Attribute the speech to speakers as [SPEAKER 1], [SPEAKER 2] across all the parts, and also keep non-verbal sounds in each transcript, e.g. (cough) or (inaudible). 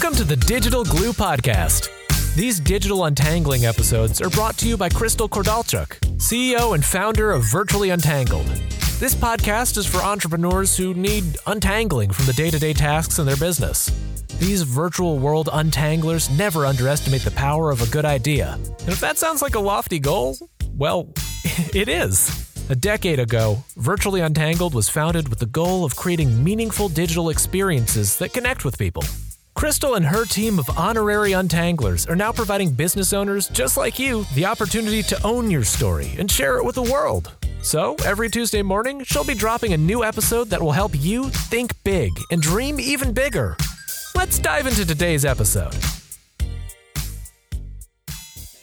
[SPEAKER 1] Welcome to the Digital Glue Podcast. These digital untangling episodes are brought to you by Crystal Kordalchuk, CEO and founder of Virtually Untangled. This podcast is for entrepreneurs who need untangling from the day to day tasks in their business. These virtual world untanglers never underestimate the power of a good idea. And if that sounds like a lofty goal, well, (laughs) it is. A decade ago, Virtually Untangled was founded with the goal of creating meaningful digital experiences that connect with people. Crystal and her team of honorary untanglers are now providing business owners just like you the opportunity to own your story and share it with the world. So, every Tuesday morning, she'll be dropping a new episode that will help you think big and dream even bigger. Let's dive into today's episode.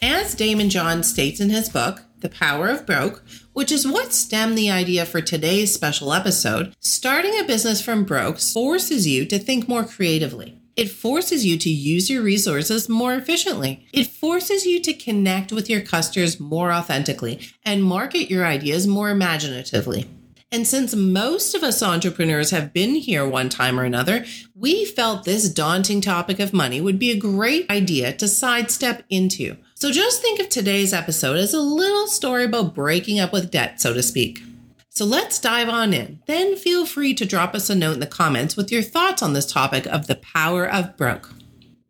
[SPEAKER 2] As Daymond John states in his book, The Power of Broke, which is what stemmed the idea for today's special episode, starting a business from broke forces you to think more creatively. It forces you to use your resources more efficiently. It forces you to connect with your customers more authentically and market your ideas more imaginatively. And since most of us entrepreneurs have been here one time or another, we felt this daunting topic of money would be a great idea to sidestep into. So just think of today's episode as a little story about breaking up with debt, so to speak. So let's dive on in. Then feel free to drop us a note in the comments with your thoughts on this topic of the power of broke.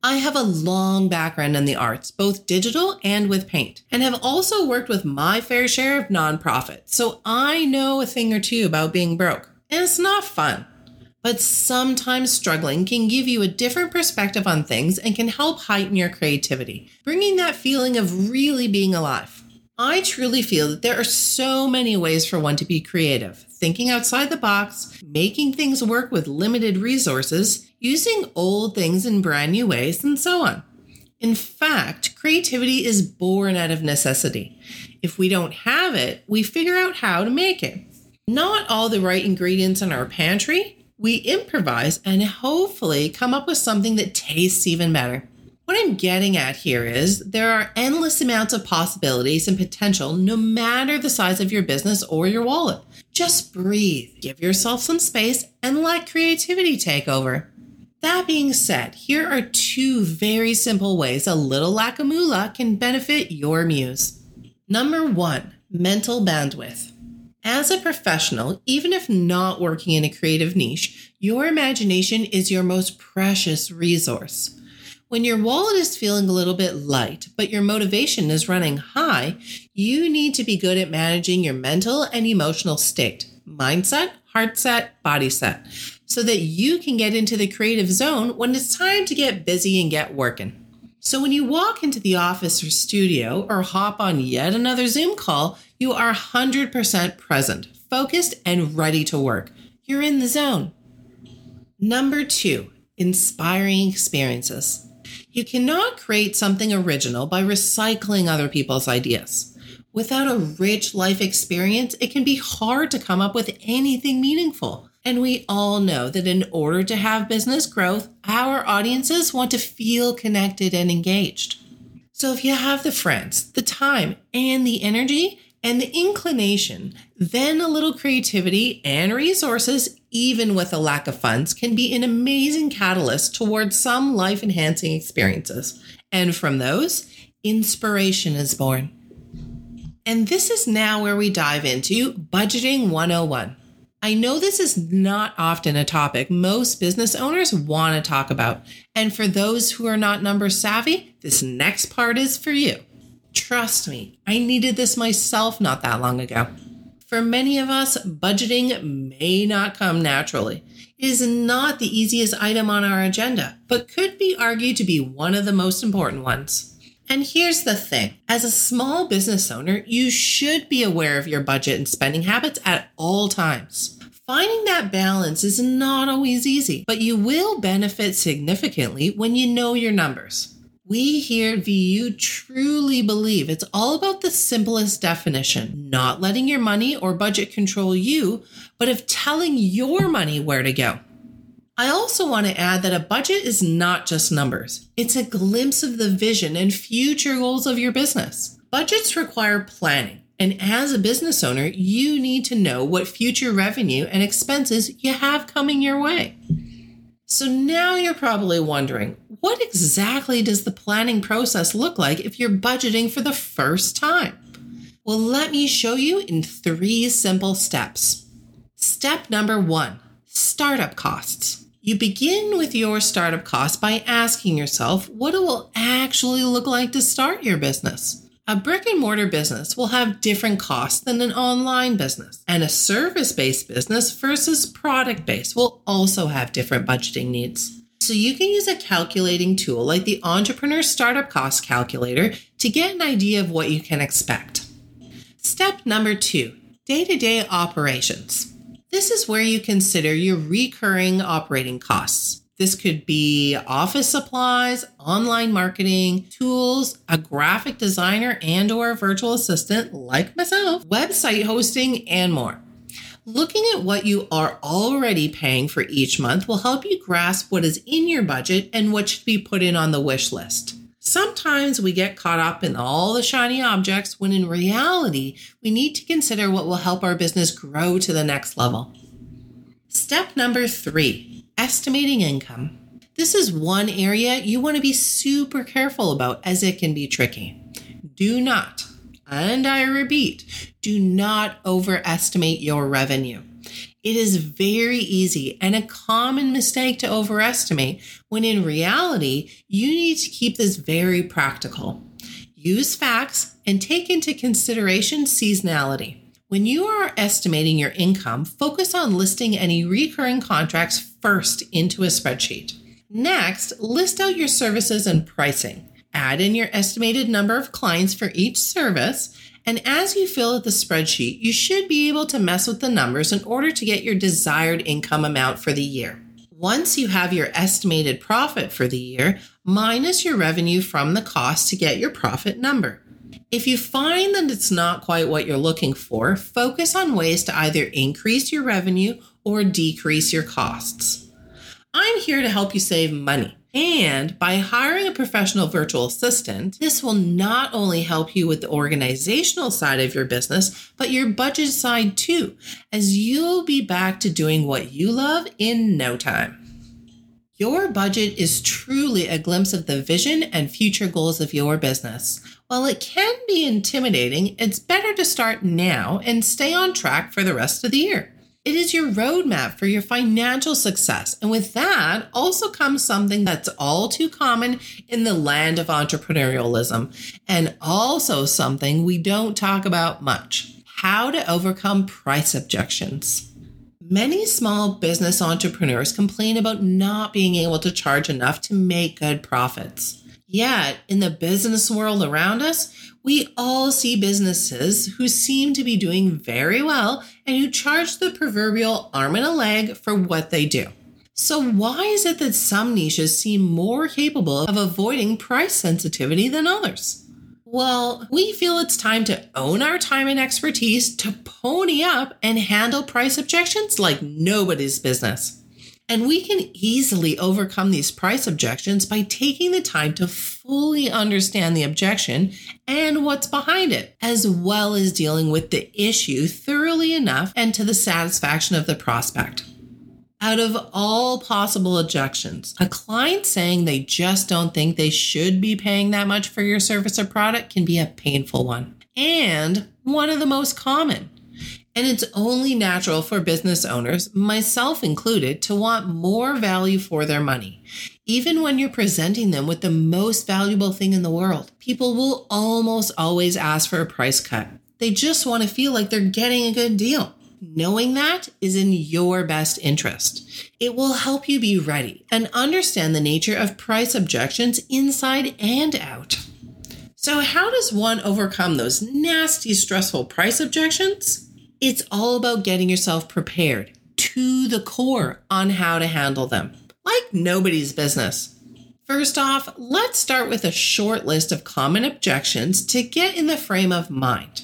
[SPEAKER 2] I have a long background in the arts, both digital and with paint, and have also worked with my fair share of nonprofits, so I know a thing or two about being broke. And it's not fun. But sometimes struggling can give you a different perspective on things and can help heighten your creativity, bringing that feeling of really being alive. I truly feel that there are so many ways for one to be creative, thinking outside the box, making things work with limited resources, using old things in brand new ways, and so on. In fact, creativity is born out of necessity. If we don't have it, we figure out how to make it. Not all the right ingredients in our pantry, we improvise and hopefully come up with something that tastes even better. What I'm getting at here is there are endless amounts of possibilities and potential no matter the size of your business or your wallet. Just breathe, give yourself some space, and let creativity take over. That being said, here are two very simple ways a little lack of moolah can benefit your muse. Number one, mental bandwidth. As a professional, even if not working in a creative niche, your imagination is your most precious resource. When your wallet is feeling a little bit light, but your motivation is running high, you need to be good at managing your mental and emotional state, mindset, heart set, body set, so that you can get into the creative zone when it's time to get busy and get working. So when you walk into the office or studio or hop on yet another Zoom call, you are 100% present, focused, and ready to work. You're in the zone. Number two, inspiring experiences. You cannot create something original by recycling other people's ideas. Without a rich life experience, it can be hard to come up with anything meaningful. And we all know that in order to have business growth, our audiences want to feel connected and engaged. So if you have the friends, the time, and the energy, and the inclination, then a little creativity and resources, even with a lack of funds, can be an amazing catalyst towards some life enhancing experiences. And from those, inspiration is born. And this is now where we dive into Budgeting 101. I know this is not often a topic most business owners want to talk about. And for those who are not number savvy, this next part is for you. Trust me, I needed this myself not that long ago. For many of us, budgeting may not come naturally. It is not the easiest item on our agenda, but could be argued to be one of the most important ones. And here's the thing as a small business owner, you should be aware of your budget and spending habits at all times. Finding that balance is not always easy, but you will benefit significantly when you know your numbers. We here at VU truly believe it's all about the simplest definition, not letting your money or budget control you, but of telling your money where to go. I also want to add that a budget is not just numbers. It's a glimpse of the vision and future goals of your business. Budgets require planning. And as a business owner, you need to know what future revenue and expenses you have coming your way. So now you're probably wondering what exactly does the planning process look like if you're budgeting for the first time? Well, let me show you in three simple steps. Step number one startup costs. You begin with your startup costs by asking yourself what it will actually look like to start your business. A brick and mortar business will have different costs than an online business, and a service based business versus product based will also have different budgeting needs. So you can use a calculating tool like the Entrepreneur Startup Cost Calculator to get an idea of what you can expect. Step number two day to day operations. This is where you consider your recurring operating costs. This could be office supplies, online marketing, tools, a graphic designer and or a virtual assistant like myself, website hosting and more. Looking at what you are already paying for each month will help you grasp what is in your budget and what should be put in on the wish list. Sometimes we get caught up in all the shiny objects when in reality, we need to consider what will help our business grow to the next level. Step number three estimating income. This is one area you want to be super careful about as it can be tricky. Do not, and I repeat, do not overestimate your revenue. It is very easy and a common mistake to overestimate when in reality, you need to keep this very practical. Use facts and take into consideration seasonality. When you are estimating your income, focus on listing any recurring contracts first into a spreadsheet. Next, list out your services and pricing. Add in your estimated number of clients for each service and as you fill out the spreadsheet, you should be able to mess with the numbers in order to get your desired income amount for the year. Once you have your estimated profit for the year, minus your revenue from the cost to get your profit number. If you find that it's not quite what you're looking for, focus on ways to either increase your revenue or decrease your costs. I'm here to help you save money. And by hiring a professional virtual assistant, this will not only help you with the organizational side of your business, but your budget side too, as you'll be back to doing what you love in no time. Your budget is truly a glimpse of the vision and future goals of your business. While it can be intimidating, it's better to start now and stay on track for the rest of the year. It is your roadmap for your financial success. And with that also comes something that's all too common in the land of entrepreneurialism, and also something we don't talk about much how to overcome price objections. Many small business entrepreneurs complain about not being able to charge enough to make good profits. Yet, in the business world around us, we all see businesses who seem to be doing very well and who charge the proverbial arm and a leg for what they do. So, why is it that some niches seem more capable of avoiding price sensitivity than others? Well, we feel it's time to own our time and expertise to pony up and handle price objections like nobody's business. And we can easily overcome these price objections by taking the time to fully understand the objection and what's behind it, as well as dealing with the issue thoroughly enough and to the satisfaction of the prospect. Out of all possible objections, a client saying they just don't think they should be paying that much for your service or product can be a painful one and one of the most common. And it's only natural for business owners, myself included, to want more value for their money. Even when you're presenting them with the most valuable thing in the world, people will almost always ask for a price cut. They just want to feel like they're getting a good deal. Knowing that is in your best interest. It will help you be ready and understand the nature of price objections inside and out. So, how does one overcome those nasty, stressful price objections? It's all about getting yourself prepared to the core on how to handle them, like nobody's business. First off, let's start with a short list of common objections to get in the frame of mind.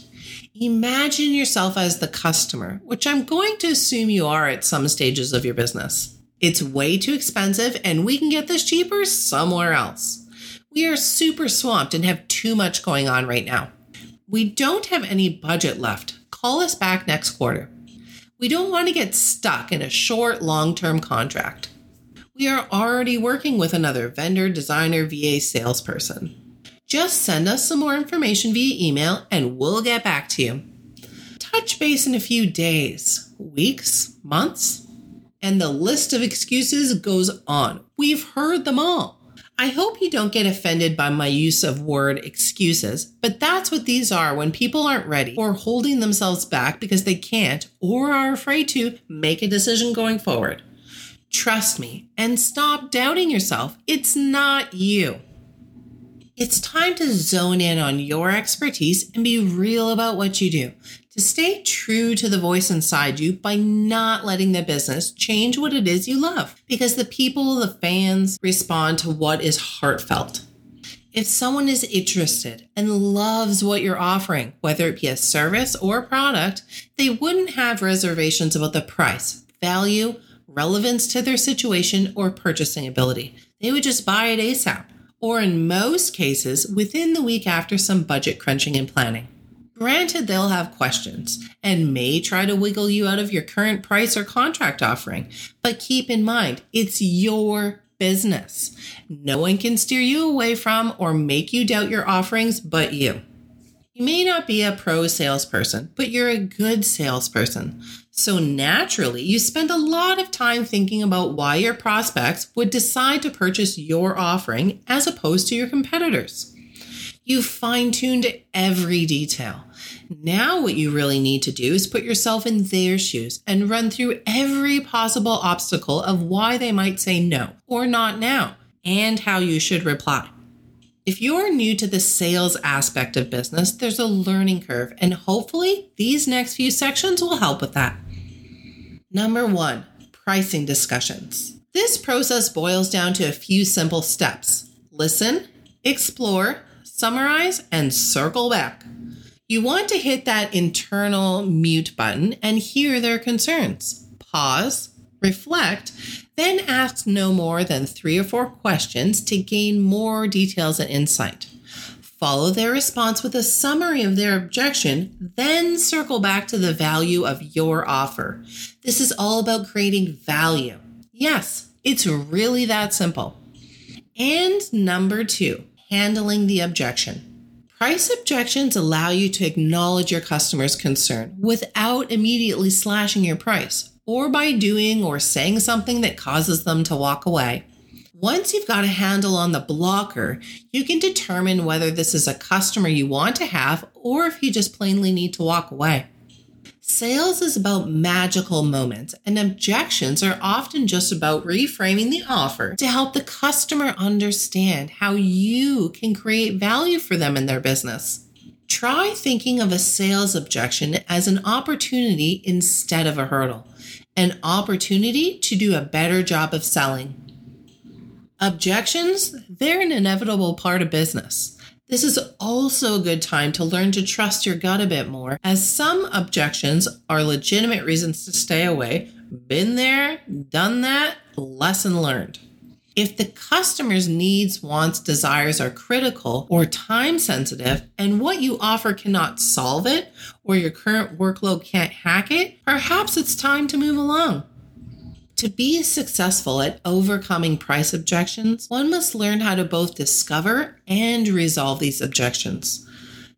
[SPEAKER 2] Imagine yourself as the customer, which I'm going to assume you are at some stages of your business. It's way too expensive, and we can get this cheaper somewhere else. We are super swamped and have too much going on right now. We don't have any budget left, call us back next quarter. We don't want to get stuck in a short, long term contract. we are already working with another vendor, designer, VA salesperson. Just send us some more information via email and we'll get back to you. Touch base in a few days, weeks, months, and the list of excuses goes on. We've heard them all. I hope you don't get offended by my use of word excuses, but that's what these are when people aren't ready or holding themselves back because they can't or are afraid to make a decision going forward. Trust me and stop doubting yourself. It's not you. It's time to zone in on your expertise and be real about what you do. To stay true to the voice inside you by not letting the business change what it is you love. Because the people, the fans, respond to what is heartfelt. If someone is interested and loves what you're offering, whether it be a service or product, they wouldn't have reservations about the price, value, relevance to their situation, or purchasing ability. They would just buy it ASAP or in most cases, within the week after some budget crunching and planning. Granted, they'll have questions and may try to wiggle you out of your current price or contract offering, but keep in mind, it's your business. No one can steer you away from or make you doubt your offerings but you. You may not be a pro salesperson, but you're a good salesperson. So naturally, you spend a lot of time thinking about why your prospects would decide to purchase your offering as opposed to your competitors. You've fine tuned every detail. Now, what you really need to do is put yourself in their shoes and run through every possible obstacle of why they might say no or not now and how you should reply. If you're new to the sales aspect of business, there's a learning curve, and hopefully, these next few sections will help with that. Number one, pricing discussions. This process boils down to a few simple steps listen, explore, summarize, and circle back. You want to hit that internal mute button and hear their concerns. Pause, reflect, then ask no more than three or four questions to gain more details and insight. Follow their response with a summary of their objection, then circle back to the value of your offer. This is all about creating value. Yes, it's really that simple. And number two, handling the objection. Price objections allow you to acknowledge your customer's concern without immediately slashing your price or by doing or saying something that causes them to walk away. Once you've got a handle on the blocker, you can determine whether this is a customer you want to have or if you just plainly need to walk away. Sales is about magical moments, and objections are often just about reframing the offer to help the customer understand how you can create value for them in their business. Try thinking of a sales objection as an opportunity instead of a hurdle, an opportunity to do a better job of selling. Objections, they're an inevitable part of business. This is also a good time to learn to trust your gut a bit more, as some objections are legitimate reasons to stay away. Been there, done that, lesson learned. If the customer's needs, wants, desires are critical or time sensitive, and what you offer cannot solve it, or your current workload can't hack it, perhaps it's time to move along. To be successful at overcoming price objections, one must learn how to both discover and resolve these objections.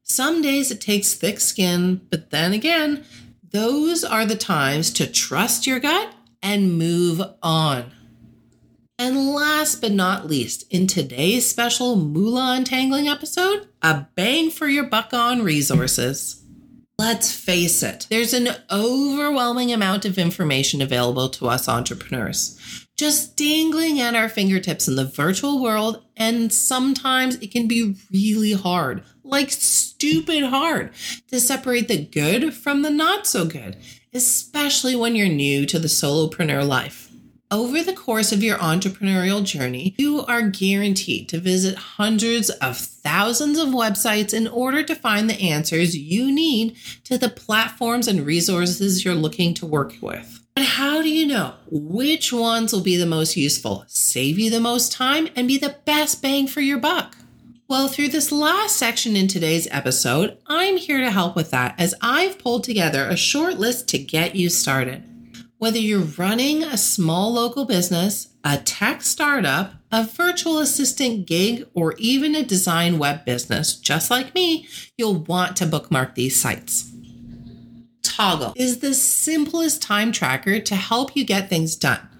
[SPEAKER 2] Some days it takes thick skin, but then again, those are the times to trust your gut and move on. And last but not least, in today's special Moolah Untangling episode, a bang for your buck on resources. Let's face it, there's an overwhelming amount of information available to us entrepreneurs, just dangling at our fingertips in the virtual world. And sometimes it can be really hard, like stupid hard, to separate the good from the not so good, especially when you're new to the solopreneur life. Over the course of your entrepreneurial journey, you are guaranteed to visit hundreds of thousands of websites in order to find the answers you need to the platforms and resources you're looking to work with. But how do you know which ones will be the most useful, save you the most time, and be the best bang for your buck? Well, through this last section in today's episode, I'm here to help with that as I've pulled together a short list to get you started. Whether you're running a small local business, a tech startup, a virtual assistant gig, or even a design web business, just like me, you'll want to bookmark these sites. Toggl is the simplest time tracker to help you get things done.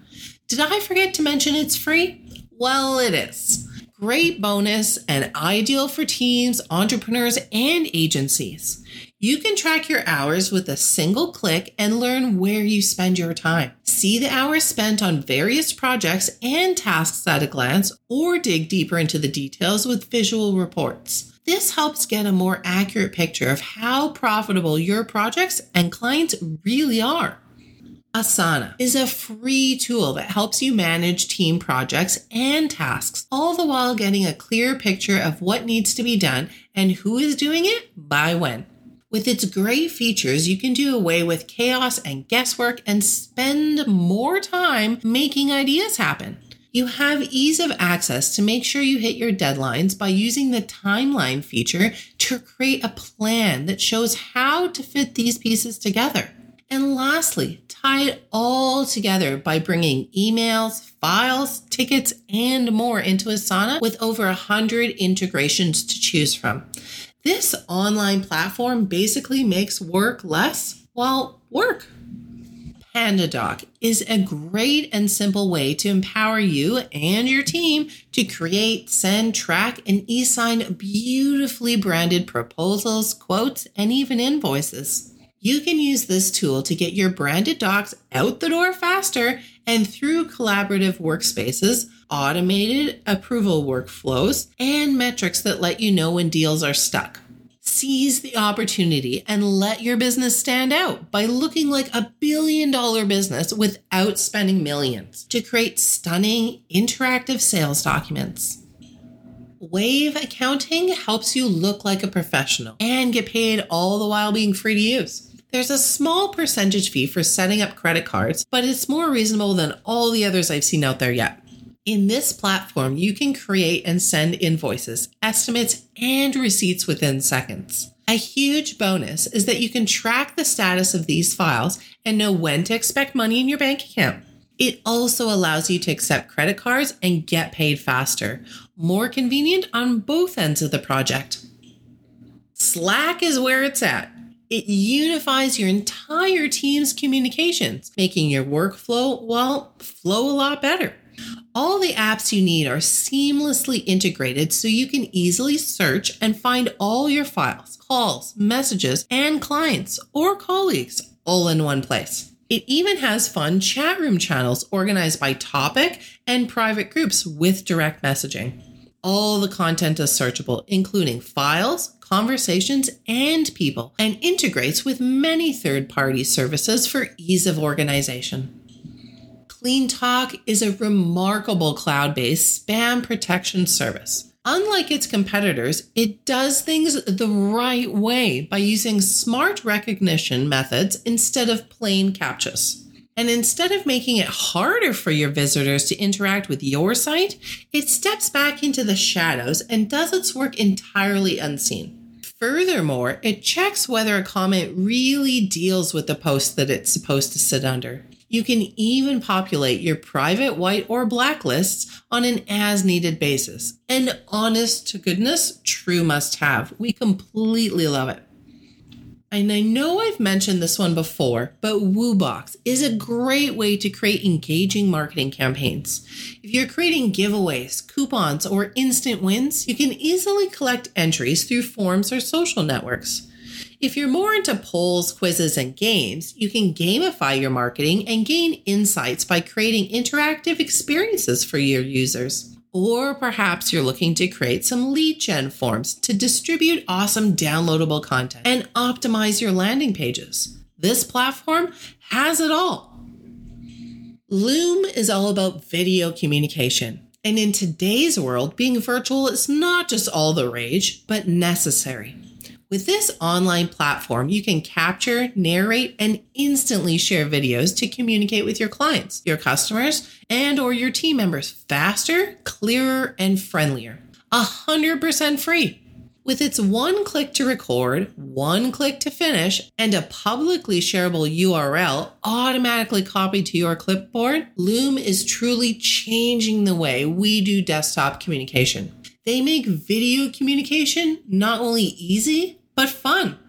[SPEAKER 2] Did I forget to mention it's free? Well, it is. Great bonus and ideal for teams, entrepreneurs, and agencies. You can track your hours with a single click and learn where you spend your time. See the hours spent on various projects and tasks at a glance, or dig deeper into the details with visual reports. This helps get a more accurate picture of how profitable your projects and clients really are. Asana is a free tool that helps you manage team projects and tasks, all the while getting a clear picture of what needs to be done and who is doing it by when. With its great features, you can do away with chaos and guesswork and spend more time making ideas happen. You have ease of access to make sure you hit your deadlines by using the timeline feature to create a plan that shows how to fit these pieces together. And lastly, tie it all together by bringing emails, files, tickets, and more into Asana with over 100 integrations to choose from. This online platform basically makes work less, well, work. PandaDoc is a great and simple way to empower you and your team to create, send, track, and e sign beautifully branded proposals, quotes, and even invoices. You can use this tool to get your branded docs out the door faster and through collaborative workspaces, automated approval workflows, and metrics that let you know when deals are stuck. Seize the opportunity and let your business stand out by looking like a billion dollar business without spending millions to create stunning interactive sales documents. Wave Accounting helps you look like a professional and get paid all the while being free to use. There's a small percentage fee for setting up credit cards, but it's more reasonable than all the others I've seen out there yet. In this platform, you can create and send invoices, estimates, and receipts within seconds. A huge bonus is that you can track the status of these files and know when to expect money in your bank account. It also allows you to accept credit cards and get paid faster, more convenient on both ends of the project. Slack is where it's at. It unifies your entire team's communications, making your workflow, well, flow a lot better. All the apps you need are seamlessly integrated so you can easily search and find all your files, calls, messages, and clients or colleagues all in one place. It even has fun chat room channels organized by topic and private groups with direct messaging. All the content is searchable, including files, conversations, and people, and integrates with many third party services for ease of organization. CleanTalk is a remarkable cloud based spam protection service. Unlike its competitors, it does things the right way by using smart recognition methods instead of plain CAPTCHAs. And instead of making it harder for your visitors to interact with your site, it steps back into the shadows and does its work entirely unseen. Furthermore, it checks whether a comment really deals with the post that it's supposed to sit under. You can even populate your private white or black lists on an as needed basis. An honest to goodness, true must have. We completely love it. And I know I've mentioned this one before, but Woobox is a great way to create engaging marketing campaigns. If you're creating giveaways, coupons, or instant wins, you can easily collect entries through forms or social networks. If you're more into polls, quizzes, and games, you can gamify your marketing and gain insights by creating interactive experiences for your users. Or perhaps you're looking to create some lead gen forms to distribute awesome downloadable content and optimize your landing pages. This platform has it all. Loom is all about video communication. And in today's world, being virtual is not just all the rage, but necessary. With this online platform, you can capture, narrate, and instantly share videos to communicate with your clients, your customers, and or your team members faster, clearer, and friendlier. 100% free. With its one click to record, one click to finish, and a publicly shareable URL automatically copied to your clipboard, Loom is truly changing the way we do desktop communication. They make video communication not only easy, but fun.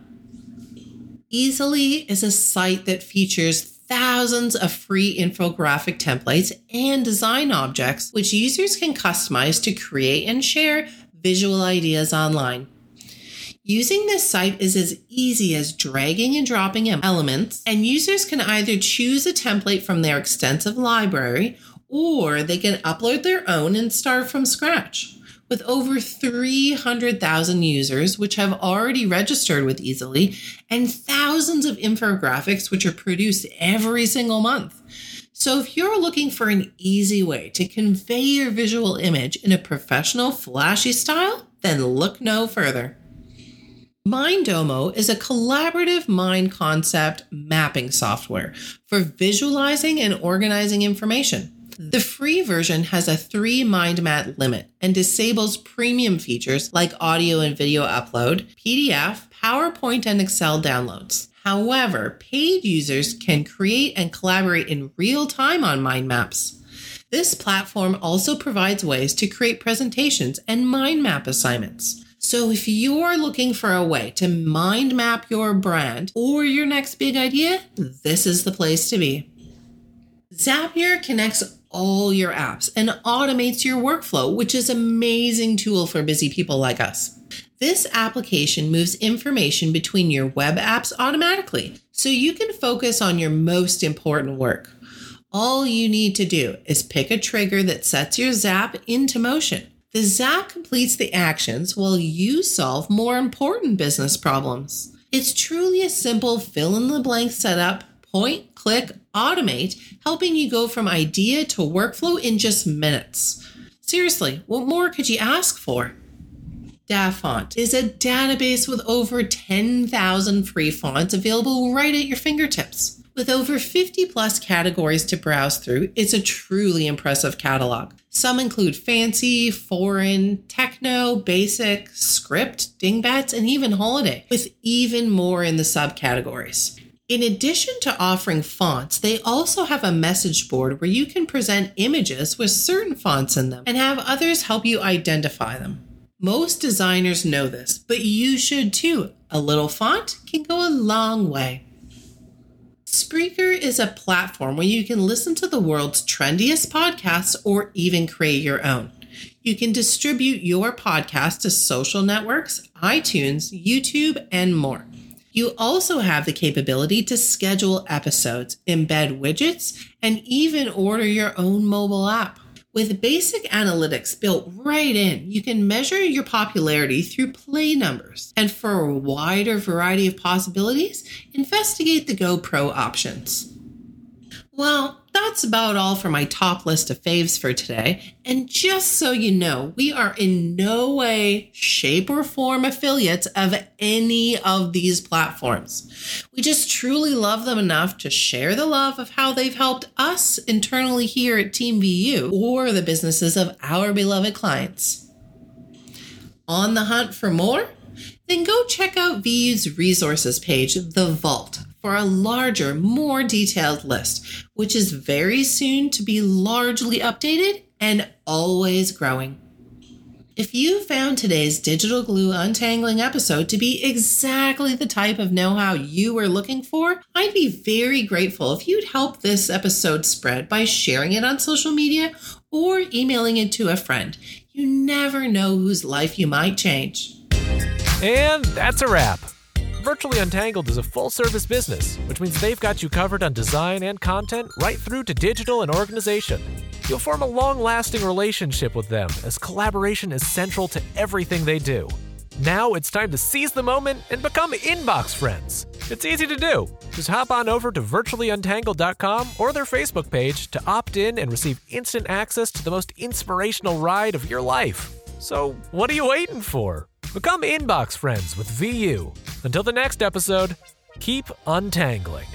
[SPEAKER 2] Easel.ly is a site that features thousands of free infographic templates and design objects, which users can customize to create and share visual ideas online. Using this site is as easy as dragging and dropping elements, and users can either choose a template from their extensive library or they can upload their own and start from scratch. With over 300,000 users, which have already registered with Easel.ly, and thousands of infographics, which are produced every single month. So, if you're looking for an easy way to convey your visual image in a professional, flashy style, then look no further. Mindomo is a collaborative mind concept mapping software for visualizing and organizing information. The free version has a three mind map limit and disables premium features like audio and video upload, PDF, PowerPoint, and Excel downloads. However, paid users can create and collaborate in real time on mind maps. This platform also provides ways to create presentations and mind map assignments. So if you're looking for a way to mind map your brand or your next big idea, this is the place to be. Zapier connects all your apps and automates your workflow, which is an amazing tool for busy people like us. This application moves information between your web apps automatically, so you can focus on your most important work. All you need to do is pick a trigger that sets your Zap into motion. The Zap completes the actions while you solve more important business problems. It's truly a simple fill in the blank setup point, click, automate, helping you go from idea to workflow in just minutes. Seriously, what more could you ask for? DaFont is a database with over 10,000 free fonts available right at your fingertips. With over 50 plus categories to browse through, it's a truly impressive catalog. Some include fancy, foreign, techno, basic, script, dingbats, and even holiday, with even more in the subcategories. In addition to offering fonts, they also have a message board where you can present images with certain fonts in them and have others help you identify them. Most designers know this, but you should too. A little font can go a long way. Spreaker is a platform where you can listen to the world's trendiest podcasts or even create your own. You can distribute your podcast to social networks, iTunes, YouTube, and more. You also have the capability to schedule episodes, embed widgets, and even order your own mobile app. With basic analytics built right in, you can measure your popularity through play numbers. And for a wider variety of possibilities, investigate the GoPro options. Well, that's about all for my top list of faves for today. And just so you know, we are in no way, shape, or form affiliates of any of these platforms. We just truly love them enough to share the love of how they've helped us internally here at Team VU or the businesses of our beloved clients. On the hunt for more? Then go check out VU's resources page, The Vault for a larger, more detailed list, which is very soon to be largely updated and always growing. If you found today's Digital Glue Untangling episode to be exactly the type of know how you were looking for, I'd be very grateful if you'd help this episode spread by sharing it on social media or emailing it to a friend. You never know whose life you might change.
[SPEAKER 1] And that's a wrap. Virtually Untangled is a full service business, which means they've got you covered on design and content right through to digital and organization. You'll form a long lasting relationship with them as collaboration is central to everything they do. Now it's time to seize the moment and become inbox friends. It's easy to do. Just hop on over to virtuallyuntangled.com or their Facebook page to opt in and receive instant access to the most inspirational ride of your life. So, what are you waiting for? Become inbox friends with VU. Until the next episode, keep untangling.